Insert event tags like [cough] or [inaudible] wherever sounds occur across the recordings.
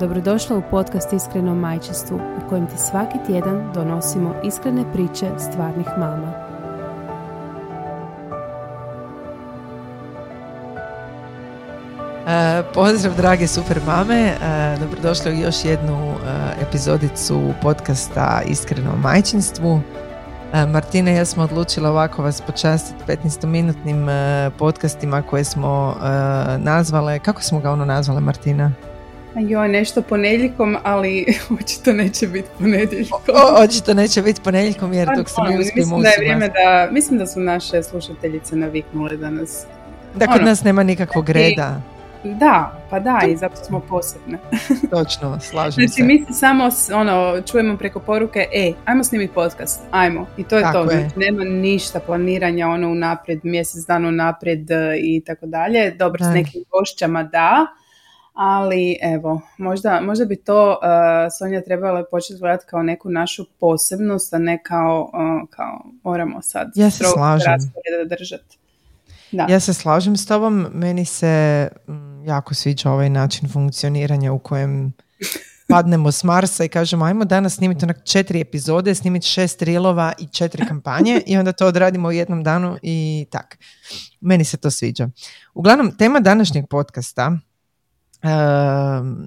Dobrodošla u podcast Iskreno majčestvu u kojem ti svaki tjedan donosimo iskrene priče stvarnih mama. E, pozdrav drage super mame, e, dobrodošli u još jednu e, epizodicu podcasta Iskreno o majčinstvu. Martina i ja smo odlučila ovako vas počastiti 15-minutnim podcastima koje smo nazvale, kako smo ga ono nazvale Martina? Joj, nešto ponedjeljkom, ali [laughs] očito neće biti ponedjeljkom. O, očito neće biti ponedjeljkom jer dok se mi uspijemo mislim da, da Mislim da su naše slušateljice naviknule da nas... Da kod ono, nas nema nikakvog reda. Da, pa da, i zato smo posebne. [laughs] Točno, slažem znači, se. Znači, mi samo ono, čujemo preko poruke, e, ajmo snimiti podcast, ajmo. I to je to, znači, nema ništa planiranja ono unaprijed, mjesec dana unaprijed e, i tako dalje. Dobro, s nekim gošćama da, ali evo, možda, možda bi to uh, Sonja trebala početi gledati kao neku našu posebnost, a ne kao, uh, kao moramo sad ja se slažem. držati. Da. Ja se slažem s tobom, meni se mm, jako sviđa ovaj način funkcioniranja u kojem [laughs] padnemo s Marsa i kažemo ajmo danas snimiti onak četiri epizode, snimiti šest rilova i četiri kampanje i onda to odradimo u jednom danu i tak. Meni se to sviđa. Uglavnom, tema današnjeg podcasta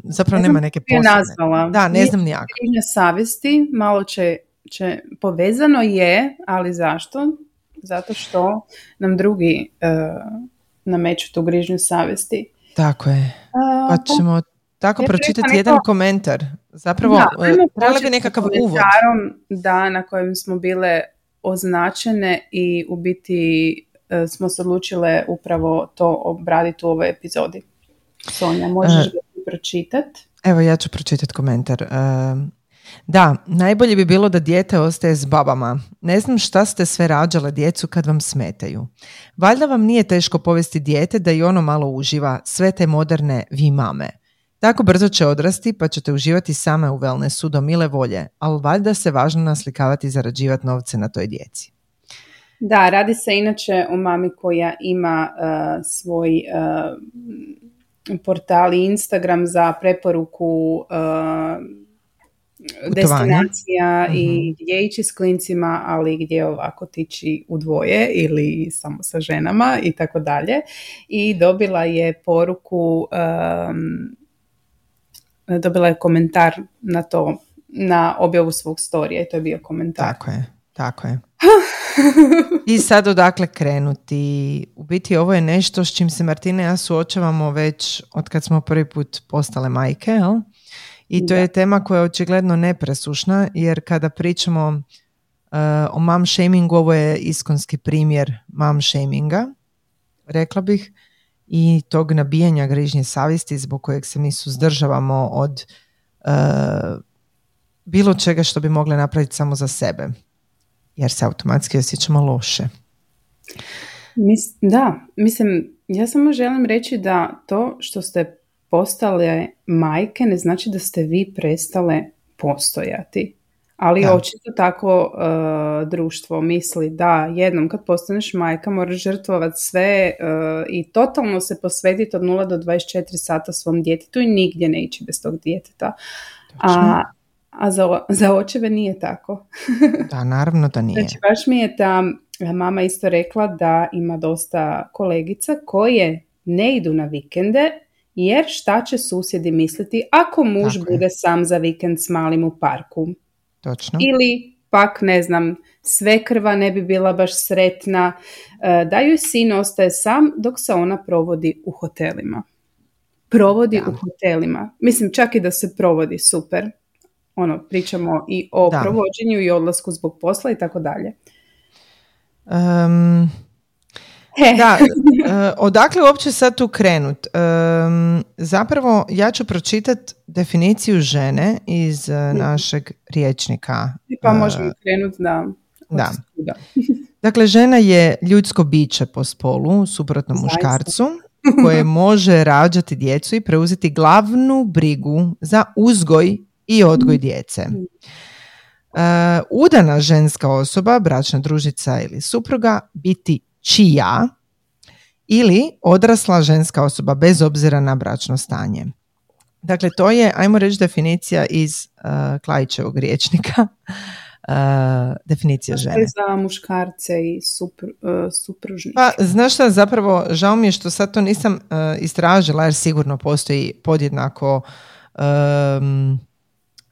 zapravo nema neke posebne. nazvala. Da, ne znam nijako. Grižnja savjesti, malo će, će, povezano je, ali zašto? Zato što nam drugi uh, nameću tu grižnju savjesti. Tako je. Pa ćemo tako pročitati jedan komentar. Zapravo, da, bi nekakav uvod. Da, na kojem smo bile označene i u biti smo se odlučile upravo to obraditi u ovoj epizodi. Sonja, možeš uh, pročitati? Evo, ja ću pročitati komentar. Uh, da, najbolje bi bilo da dijete ostaje s babama. Ne znam šta ste sve rađale djecu kad vam smetaju. Valjda vam nije teško povesti dijete da i ono malo uživa sve te moderne vi mame. Tako brzo će odrasti pa ćete uživati same u wellnessu do mile volje, ali valjda se važno naslikavati i zarađivati novce na toj djeci. Da, radi se inače o mami koja ima uh, svoj portali Instagram za preporuku uh, destinacija i gdje ići s klincima, ali gdje ovako tići u dvoje ili samo sa ženama i tako dalje. I dobila je poruku, um, dobila je komentar na to, na objavu svog storija i to je bio komentar. Tako je, tako je. [laughs] I sad odakle krenuti? U biti ovo je nešto s čim se Martina i ja suočavamo već od kad smo prvi put postale majke, jel? I to je tema koja je očigledno nepresušna, jer kada pričamo uh, o mom shamingu, ovo je iskonski primjer mom shaminga, rekla bih, i tog nabijanja grižnje savjesti zbog kojeg se mi suzdržavamo od uh, bilo čega što bi mogle napraviti samo za sebe jer se automatski osjećamo loše. Mis, da, mislim, ja samo želim reći da to što ste postale majke ne znači da ste vi prestale postojati. Ali da. očito tako uh, društvo misli da jednom kad postaneš majka moraš žrtvovati sve uh, i totalno se posvetiti od 0 do 24 sata svom djetetu i nigdje ne ići bez tog djeteta. A a za, za očeve nije tako. da, naravno da nije. Znači, baš mi je ta mama isto rekla da ima dosta kolegica koje ne idu na vikende jer šta će susjedi misliti ako muž bude sam za vikend s malim u parku. Točno. Ili pak, ne znam, sve krva ne bi bila baš sretna, e, da joj sin ostaje sam dok se ona provodi u hotelima. Provodi u hotelima. Mislim, čak i da se provodi, super ono, pričamo i o da. provođenju i odlasku zbog posla i tako dalje. da, uh, odakle uopće sad tu krenut? Um, zapravo ja ću pročitati definiciju žene iz uh, našeg riječnika. Pa možemo krenuti da... Da. [laughs] [laughs] Dakle, žena je ljudsko biće po spolu, suprotno muškarcu, koje [laughs] može rađati djecu i preuzeti glavnu brigu za uzgoj i odgoj djece. Uh, udana ženska osoba, bračna družica ili supruga, biti čija ili odrasla ženska osoba bez obzira na bračno stanje. Dakle, to je, ajmo reći, definicija iz uh, Klajićevog riječnika. Uh, definicija žene. za muškarce i supr, uh, supružnike. Pa, znaš šta, zapravo, žao mi je što sad to nisam uh, istražila, jer sigurno postoji podjednako um,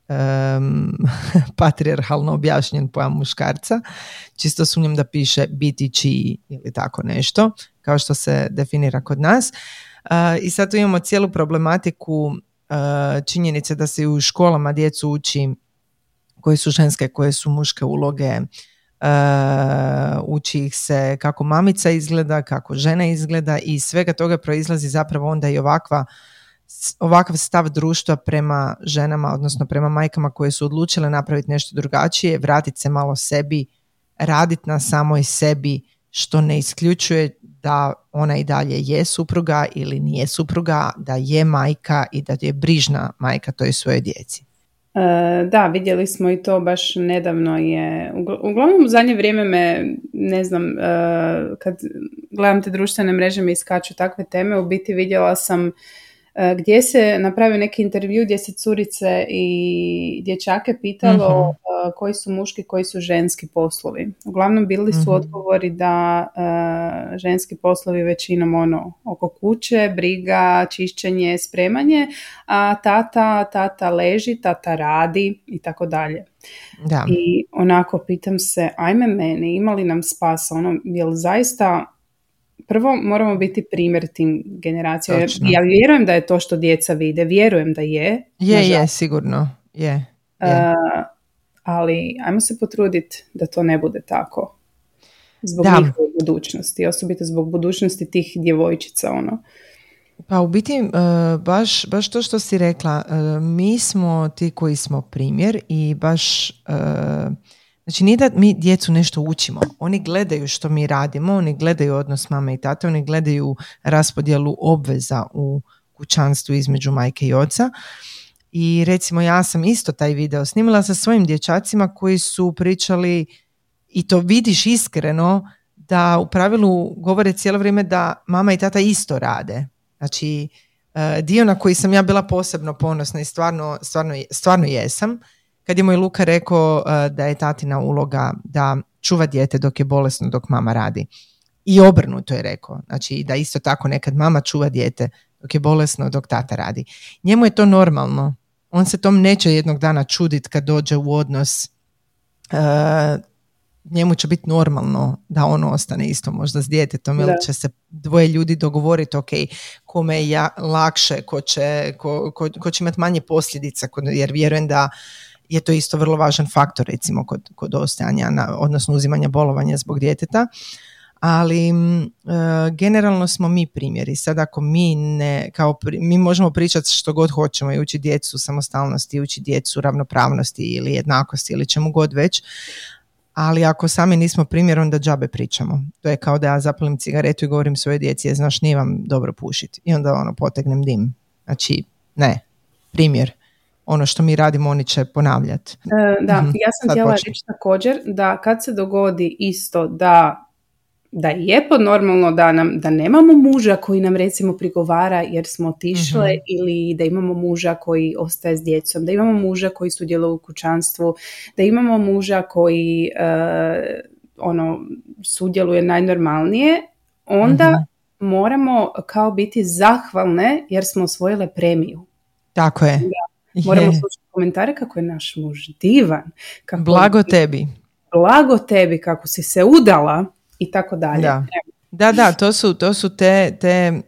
um, [laughs] patriarhalno objašnjen pojam muškarca. Čisto sumnjam da piše biti čiji ili tako nešto, kao što se definira kod nas. Uh, I sad tu imamo cijelu problematiku uh, činjenice da se u školama djecu uči koje su ženske, koje su muške uloge, Uh, uči ih se kako mamica izgleda, kako žena izgleda i svega toga proizlazi zapravo onda i ovakva ovakav stav društva prema ženama, odnosno prema majkama koje su odlučile napraviti nešto drugačije, vratiti se malo sebi, raditi na samoj sebi, što ne isključuje da ona i dalje je supruga ili nije supruga, da je majka i da je brižna majka toj svojoj djeci. E, da, vidjeli smo i to baš nedavno je, uglavnom u zadnje vrijeme me, ne znam, e, kad gledam te društvene mreže mi iskaču takve teme, u biti vidjela sam gdje se napravio neki intervju gdje se curice i dječake pitalo e, koji su muški, koji su ženski poslovi. Uglavnom bili su mhm. odgovori da e, ženski poslovi većinom ono oko kuće, briga, čišćenje, spremanje, a tata, tata leži, tata radi i tako dalje. I onako pitam se, ajme meni, ima li nam spasa, ono, jel zaista prvo moramo biti primjer tim generacijama. Ja vjerujem da je to što djeca vide, vjerujem da je. Je, je, sigurno, je. je. ali ajmo se potruditi da to ne bude tako. Zbog da. njihove budućnosti, osobito zbog budućnosti tih djevojčica, ono. Pa u biti, e, baš, baš to što si rekla, e, mi smo ti koji smo primjer i baš e, Znači nije da mi djecu nešto učimo, oni gledaju što mi radimo, oni gledaju odnos mame i tate, oni gledaju raspodjelu obveza u kućanstvu između majke i oca. I recimo ja sam isto taj video snimila sa svojim dječacima koji su pričali i to vidiš iskreno da u pravilu govore cijelo vrijeme da mama i tata isto rade. Znači e, dio na koji sam ja bila posebno ponosna i stvarno, stvarno, stvarno jesam kad je moj Luka rekao uh, da je tatina uloga da čuva dijete dok je bolesno dok mama radi. I obrnuto je rekao. Znači da isto tako nekad mama čuva dijete dok je bolesno dok tata radi. Njemu je to normalno. On se tom neće jednog dana čudit kad dođe u odnos uh, njemu će biti normalno da on ostane isto možda s djetetom ili će se dvoje ljudi dogovoriti ok, kome je ja, lakše, ko će, ko, ko, ko će imati manje posljedica jer vjerujem da je to isto vrlo važan faktor recimo kod, kod ostajanja, na, odnosno uzimanja bolovanja zbog djeteta. Ali e, generalno smo mi primjeri. Sad ako mi ne, kao mi možemo pričati što god hoćemo i učiti djecu samostalnosti, učiti djecu ravnopravnosti ili jednakosti ili čemu god već, ali ako sami nismo primjer, onda džabe pričamo. To je kao da ja zapalim cigaretu i govorim svoje djeci, je, znaš, nije vam dobro pušiti. I onda ono, potegnem dim. Znači, ne, primjer ono što mi radimo oni će ponavljati. E, da, mhm, ja sam htjela reći također da kad se dogodi isto da da je podnormalno da, nam, da nemamo muža koji nam recimo prigovara jer smo otišle mhm. ili da imamo muža koji ostaje s djecom, da imamo muža koji sudjeluje u kućanstvu, da imamo muža koji uh, ono sudjeluje najnormalnije, onda mhm. moramo kao biti zahvalne jer smo osvojile premiju. Tako je. Moramo slušati komentare kako je naš muž divan. Kako blago tebi. Blago tebi, kako si se udala i tako dalje. Da, da, da to, su, to su te, te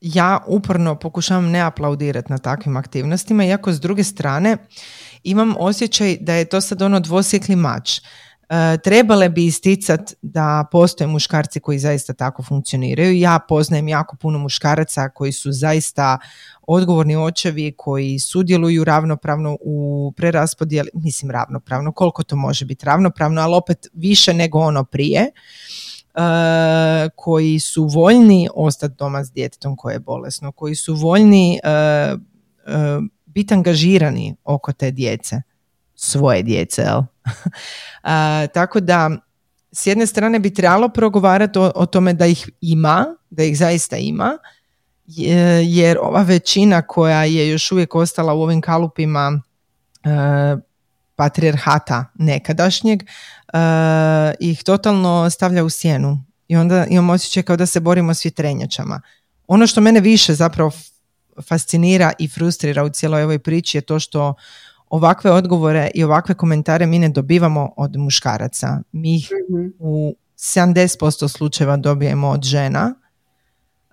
ja uporno pokušavam ne aplaudirati na takvim aktivnostima, iako s druge strane imam osjećaj da je to sad ono dvosjekli mač. trebale bi isticati da postoje muškarci koji zaista tako funkcioniraju. Ja poznajem jako puno muškaraca koji su zaista odgovorni očevi koji sudjeluju ravnopravno u preraspodjeli, mislim ravnopravno, koliko to može biti ravnopravno, ali opet više nego ono prije, uh, koji su voljni ostati doma s djetetom koje je bolesno, koji su voljni uh, uh, biti angažirani oko te djece, svoje djece, jel? [laughs] tako da s jedne strane bi trebalo progovarati o, o tome da ih ima, da ih zaista ima, jer ova većina koja je još uvijek ostala u ovim kalupima e, patrijarhata nekadašnjeg e, ih totalno stavlja u sjenu i onda imamo osjećaj kao da se borimo s vjetrenjačama. Ono što mene više zapravo fascinira i frustrira u cijeloj ovoj priči je to što ovakve odgovore i ovakve komentare mi ne dobivamo od muškaraca. Mi ih mm u 70% slučajeva dobijemo od žena.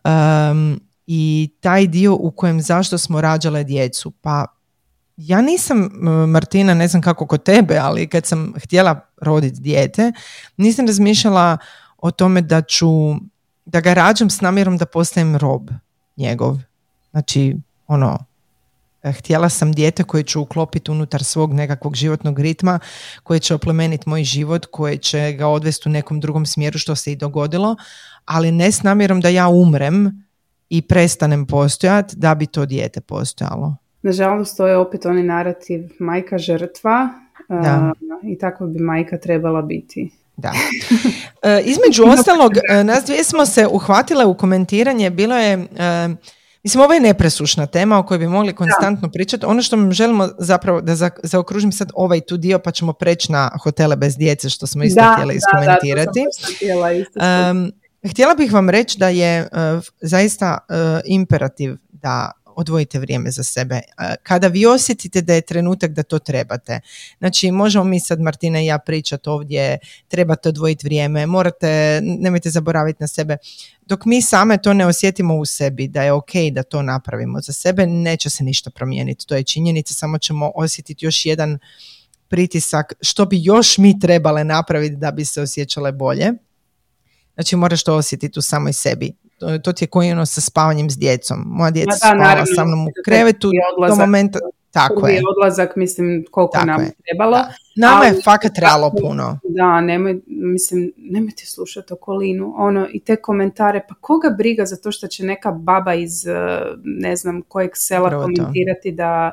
Um, i taj dio u kojem zašto smo rađale djecu. Pa ja nisam, Martina, ne znam kako kod tebe, ali kad sam htjela roditi dijete, nisam razmišljala o tome da ću, da ga rađam s namjerom da postajem rob njegov. Znači, ono, htjela sam dijete koje ću uklopiti unutar svog nekakvog životnog ritma, koje će oplemeniti moj život, koje će ga odvesti u nekom drugom smjeru što se i dogodilo, ali ne s namjerom da ja umrem i prestanem postojati da bi to dijete postojalo. Nažalost, to je opet onaj narativ majka žrtva da. i tako bi majka trebala biti. Da. [laughs] E, između ostalog, e, nas dvije smo se uhvatile u komentiranje, bilo je, e, mislim ovo je nepresušna tema o kojoj bi mogli konstantno pričati. Ono što želimo zapravo da zaokružim sad ovaj tu dio pa ćemo preći na hotele bez djece što smo isto htjeli iskomentirati. Da, Htjela bih vam reći da je uh, zaista uh, imperativ da odvojite vrijeme za sebe. Uh, kada vi osjetite da je trenutak da to trebate, znači možemo mi sad Martina i ja pričati ovdje, trebate odvojiti vrijeme, morate, nemojte zaboraviti na sebe. Dok mi same to ne osjetimo u sebi, da je ok da to napravimo za sebe, neće se ništa promijeniti. To je činjenica, samo ćemo osjetiti još jedan pritisak što bi još mi trebale napraviti da bi se osjećale bolje. Znači moraš to osjetiti u samoj sebi. To, to ti je koji ono sa spavanjem s djecom. Moja djeca da, spala sa mnom u krevetu do momenta... Tako je. odlazak, mislim, koliko nam je trebalo. Nama je fakat trebalo puno. Da, nemoj, mislim, nemojte slušati okolinu. Ono, I te komentare, pa koga briga za to što će neka baba iz, eh, ne znam, kojeg sela komentirati da,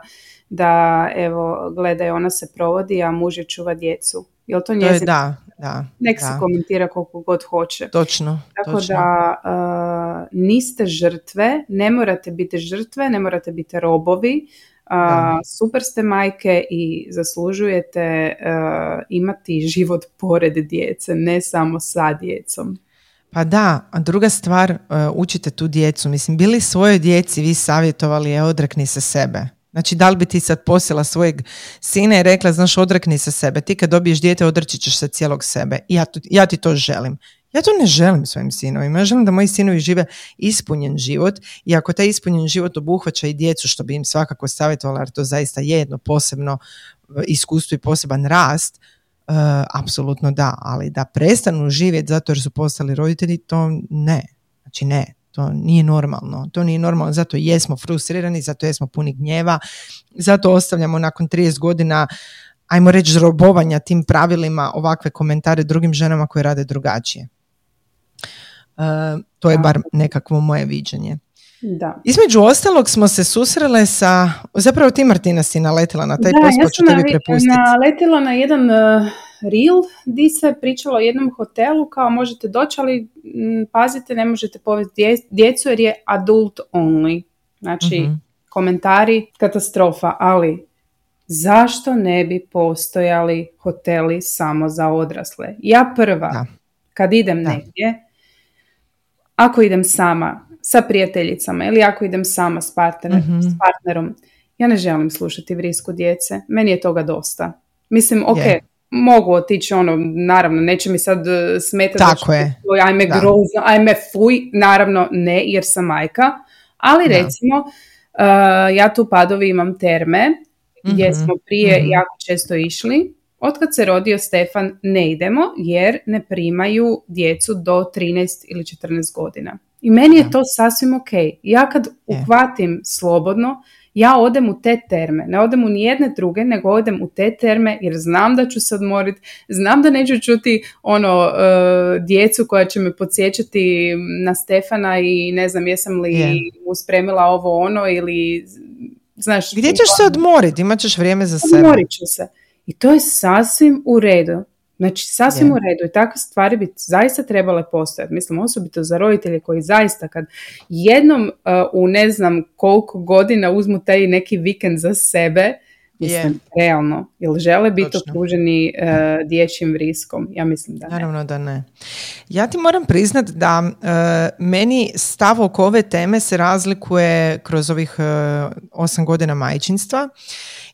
da, evo, gledaj, ona se provodi, a muž je čuva djecu. Jel to njezin? Da, da. Nek se komentira koliko god hoće. Točno. Tako da uh, niste žrtve, ne morate biti žrtve, ne morate biti robovi. Uh, super ste majke i zaslužujete uh, imati život pored djece, ne samo sa djecom. Pa da, a druga stvar, učite tu djecu. Mislim, bili svojoj djeci vi savjetovali je odrekni se sebe. Znači, da li bi ti sad posjela svojeg sina i rekla, znaš, odrekni se sebe. Ti kad dobiješ dijete, odreći ćeš se cijelog sebe. Ja, ja ti to želim. Ja to ne želim svojim sinovima. Ja želim da moji sinovi žive ispunjen život i ako taj ispunjen život obuhvaća i djecu, što bi im svakako savjetovala, jer to zaista je jedno posebno e, iskustvo i poseban rast, uh, apsolutno da, ali da prestanu živjeti zato jer su postali roditelji, to ne. Znači ne, to nije normalno. To nije normalno, zato jesmo frustrirani, zato jesmo puni gnjeva, zato ostavljamo nakon 30 godina ajmo reći robovanja tim pravilima ovakve komentare drugim ženama koje rade drugačije. Uh, to je bar nekakvo moje viđenje. Da. Između ostalog smo se susrele sa, zapravo ti Martina si naletila na taj da, post, ja pa ću tebi prepustiti. naletila na jedan uh, reel di se pričalo o jednom hotelu kao možete doći, ali pazite, ne možete povesti djecu jer je adult only. Znači, mhm. komentari, katastrofa, ali zašto ne bi postojali hoteli samo za odrasle? Ja prva, kad idem negdje, ako idem sama sa prijateljicama ili ako idem sama s, partner, mhm. s partnerom, ja ne želim slušati vrisku djece. Meni je toga dosta. Mislim, ok, mogu otići ono, naravno, neće mi sad e, smetati Tako je. ajme grozno, ajme fuj, naravno ne, jer sam majka, ali recimo, uh, ja tu padovi imam terme, gdje mhm, smo prije mm jako često išli, otkad se rodio Stefan ne idemo jer ne primaju djecu do 13 ili 14 godina. I meni je to sasvim ok. Ja kad uhvatim slobodno, ja odem u te terme, ne odem u nijedne druge, nego odem u te terme jer znam da ću se odmoriti, znam da neću čuti ono e, djecu koja će me podsjećati na Stefana i ne znam jesam li yeah. uspremila ovo ono ili znaš... Gdje ćeš se odmoriti? Imat ćeš vrijeme za sebe. Odmorit ću se. I to je sasvim u redu. Znači, sasvim u redu i takve stvari bi zaista trebale postojati. Mislim, osobito za roditelje koji zaista kad jednom uh, u ne znam koliko godina uzmu taj neki vikend za sebe, mislim, realno, jel žele biti okruženi uh, dječjim vriskom? Ja mislim da ne. Naravno da ne. Ja ti moram priznat da uh, meni stav oko ove teme se razlikuje kroz ovih osam godina majčinstva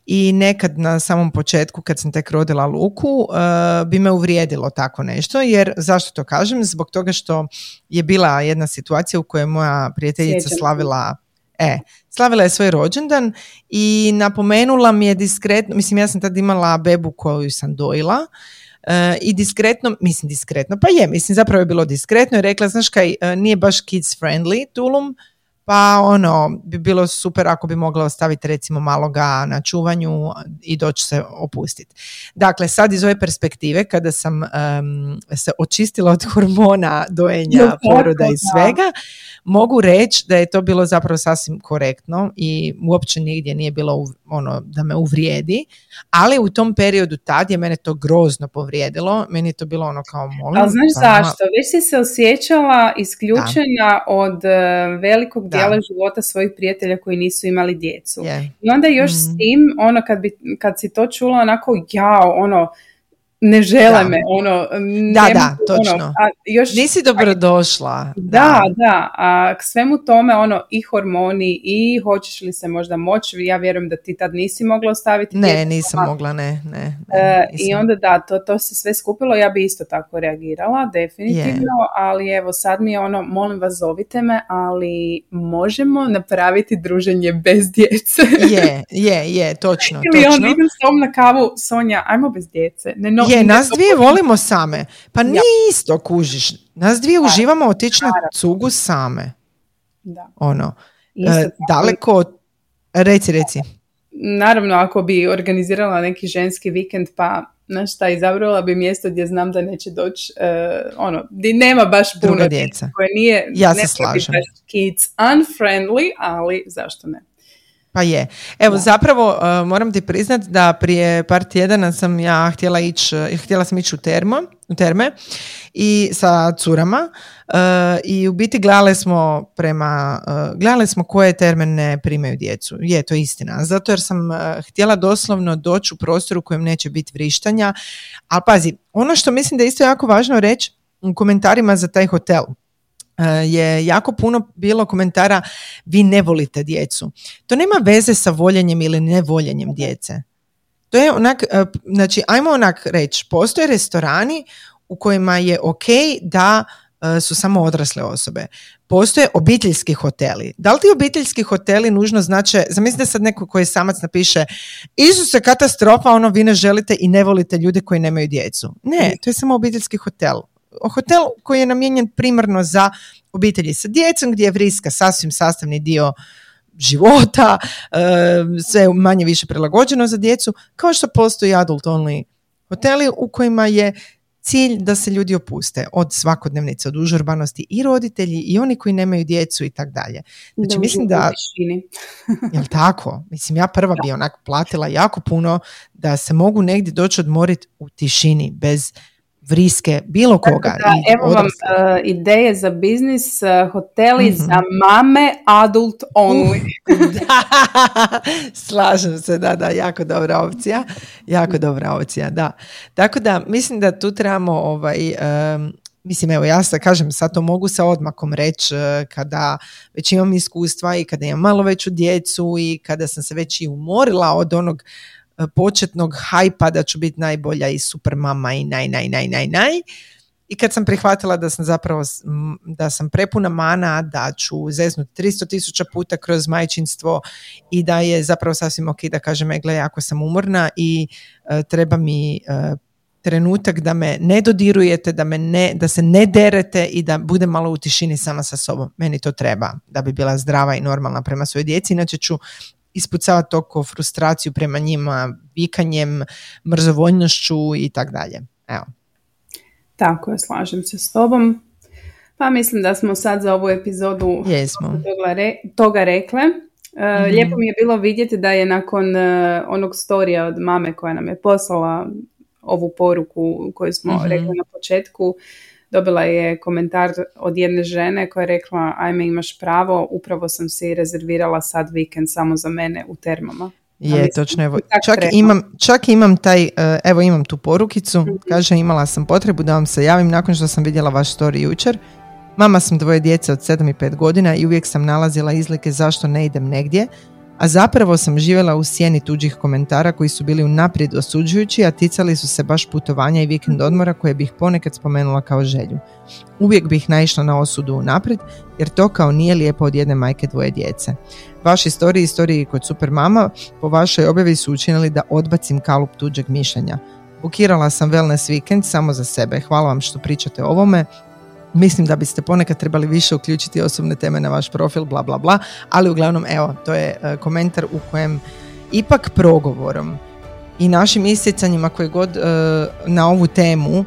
i nekad na samom početku kad sam tek rodila Luku uh, bi me uvrijedilo tako nešto jer zašto to kažem? Zbog toga što je bila jedna situacija u kojoj je moja prijateljica slavila E, slavila je svoj rođendan i napomenula mi je diskretno, mislim ja sam tad imala bebu koju sam dojila uh, i diskretno, mislim diskretno, pa je, mislim zapravo je bilo diskretno i rekla, znaš kaj, uh, nije baš kids friendly Tulum, pa ono bi bilo super ako bi mogla ostaviti recimo maloga na čuvanju i doći se opustiti. Dakle, sad iz ove perspektive kada sam se očistila od hormona dojenja, poroda i svega, mogu reći da je to bilo zapravo sasvim korektno i uopće nigdje nije bilo ono da me uvrijedi, ali u tom periodu tad je mene to grozno povrijedilo, meni je to bilo ono kao molim. Ali znaš pa zašto? Već si se osjećala isključena od e, velikog dijela života svojih prijatelja koji nisu imali djecu. I onda još s mhm. tim, ono kad, bi, kad si to čula onako, jao, ono, ne žele me, ono... Da, da, ono, točno. a još, Nisi dobro došla. Da, da, a k svemu tome, ono, i hormoni, i hoćeš li se možda moći, ja vjerujem da ti tad nisi mogla ostaviti. Ne, nisam mogla, ne, ne. E, I onda da, to, to se sve skupilo, ja bi isto tako reagirala, definitivno, ali evo, sad mi je ono, molim vas, zovite me, ali možemo napraviti druženje bez djece. je, je, je, točno, [laughs] Ili točno. onda idem s tom na kavu, Sonja, ajmo bez djece. Ne, no, je, nas dvije volimo same. Pa nije isto, kužiš. Nas dvije uživamo otići na cugu same. Da. Ono, e, daleko, reci, reci. Naravno, ako bi organizirala neki ženski vikend, pa znaš šta, izabrala bi mjesto gdje znam da neće doći, e, ono, gdje nema baš puno djeca. Koje nije, ja se slažem. Kids unfriendly, ali zašto ne? Pa je. Evo zapravo uh, moram ti priznat da prije par tjedana sam ja htjela ići, uh, htjela sam ići u, termo, u terme i sa curama uh, i u biti gledali smo prema, gledali smo koje terme ne primaju djecu. Je, to istina. Zato jer sam htjela doslovno doći u prostor u kojem neće biti vrištanja. Ali pazi, ono što mislim da je isto jako važno reći u komentarima za taj hotel E, je jako puno bilo komentara vi ne volite djecu. To nema veze sa voljenjem ili nevoljenjem djece. To je onak, e, znači ajmo onak reći, postoje restorani u kojima je ok da e, su samo odrasle osobe. Postoje obiteljski hoteli. Da li ti obiteljski hoteli nužno znače, zamislite sad neko koji samac napiše Isuse katastrofa, ono vi ne želite i ne volite ljude koji nemaju djecu. Ne, to je samo obiteljski hotel hotel koji je namijenjen primarno za obitelji sa djecom, gdje je vriska sasvim sastavni dio života, e, sve manje više prilagođeno za djecu, kao što postoji adult only hoteli u kojima je cilj da se ljudi opuste od svakodnevnice, od užurbanosti i roditelji i oni koji nemaju djecu i tak dalje. Znači mislim da... [laughs] jel tako? Mislim ja prva bi onak platila jako puno da se mogu negdje doći odmoriti u tišini bez vriske, bilo koga. Da, evo vam uh, ideje za biznis, uh, hoteli mm-hmm. za mame, adult only. [laughs] Slažem se, da, da, jako dobra opcija. Jako dobra opcija, da. Tako da, mislim da tu trebamo ovaj, um, mislim evo ja se kažem sad to mogu sa odmakom reći uh, kada već imam iskustva i kada imam malo veću djecu i kada sam se već i umorila od onog početnog hajpa da ću biti najbolja i super mama i naj, naj, naj, naj, naj. i kad sam prihvatila da sam zapravo da sam prepuna mana, da ću zeznuti 300 tisuća puta kroz majčinstvo i da je zapravo sasvim ok da kažem, e, gle, jako sam umorna i e, treba mi e, trenutak da me ne dodirujete, da, me ne, da se ne derete i da budem malo u tišini sama sa sobom. Meni to treba da bi bila zdrava i normalna prema svojoj djeci, inače ću ispucavati toko frustraciju prema njima, vikanjem, mrzovoljnošću i tak dalje. Evo. Tako je, slažem se s tobom. Pa mislim da smo sad za ovu epizodu Jesmo. Toga, re, toga rekle. Mhm. Lijepo mi je bilo vidjeti da je nakon e, onog storija od mame koja nam je poslala ovu poruku koju smo mm rekli na početku, dobila je komentar od jedne žene koja je rekla ajme imaš pravo, upravo sam si rezervirala sad vikend samo za mene u termama. Je, točno, evo, čak imam, čak imam taj, e, evo imam tu porukicu, mm kaže imala sam potrebu da vam se javim nakon što sam vidjela vaš story jučer. Mama sam dvoje djece od 7 i 5 godina i uvijek sam nalazila izlike zašto ne idem negdje, a zapravo sam živjela u sjeni tuđih komentara koji su bili unaprijed osuđujući, a ticali su se baš putovanja i vikend odmora koje bih ponekad spomenula kao želju. Uvijek bih naišla na osudu unaprijed, jer to kao nije lijepo od jedne majke dvoje djece. Vaš istoriji i istoriji kod super mama po vašoj objavi su učinili da odbacim kalup tuđeg mišljenja. Bukirala sam wellness vikend samo za sebe. Hvala vam što pričate o ovome mislim da biste ponekad trebali više uključiti osobne teme na vaš profil, bla bla bla, ali uglavnom evo, to je e, komentar u kojem ipak progovorom i našim isticanjima koji god e, na ovu temu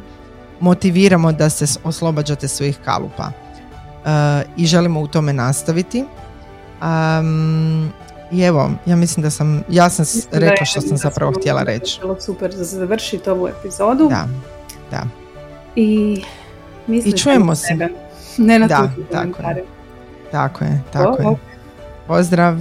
motiviramo da se oslobađate svojih kalupa e, i želimo u tome nastaviti. I evo, ja mislim da sam, ja sam rekla što sam zapravo htjela reći. Bilo super za završiti ovu epizodu. Da, da. I i čujemo se. Ne na da, tako je. Tako je, tako je. Pozdrav.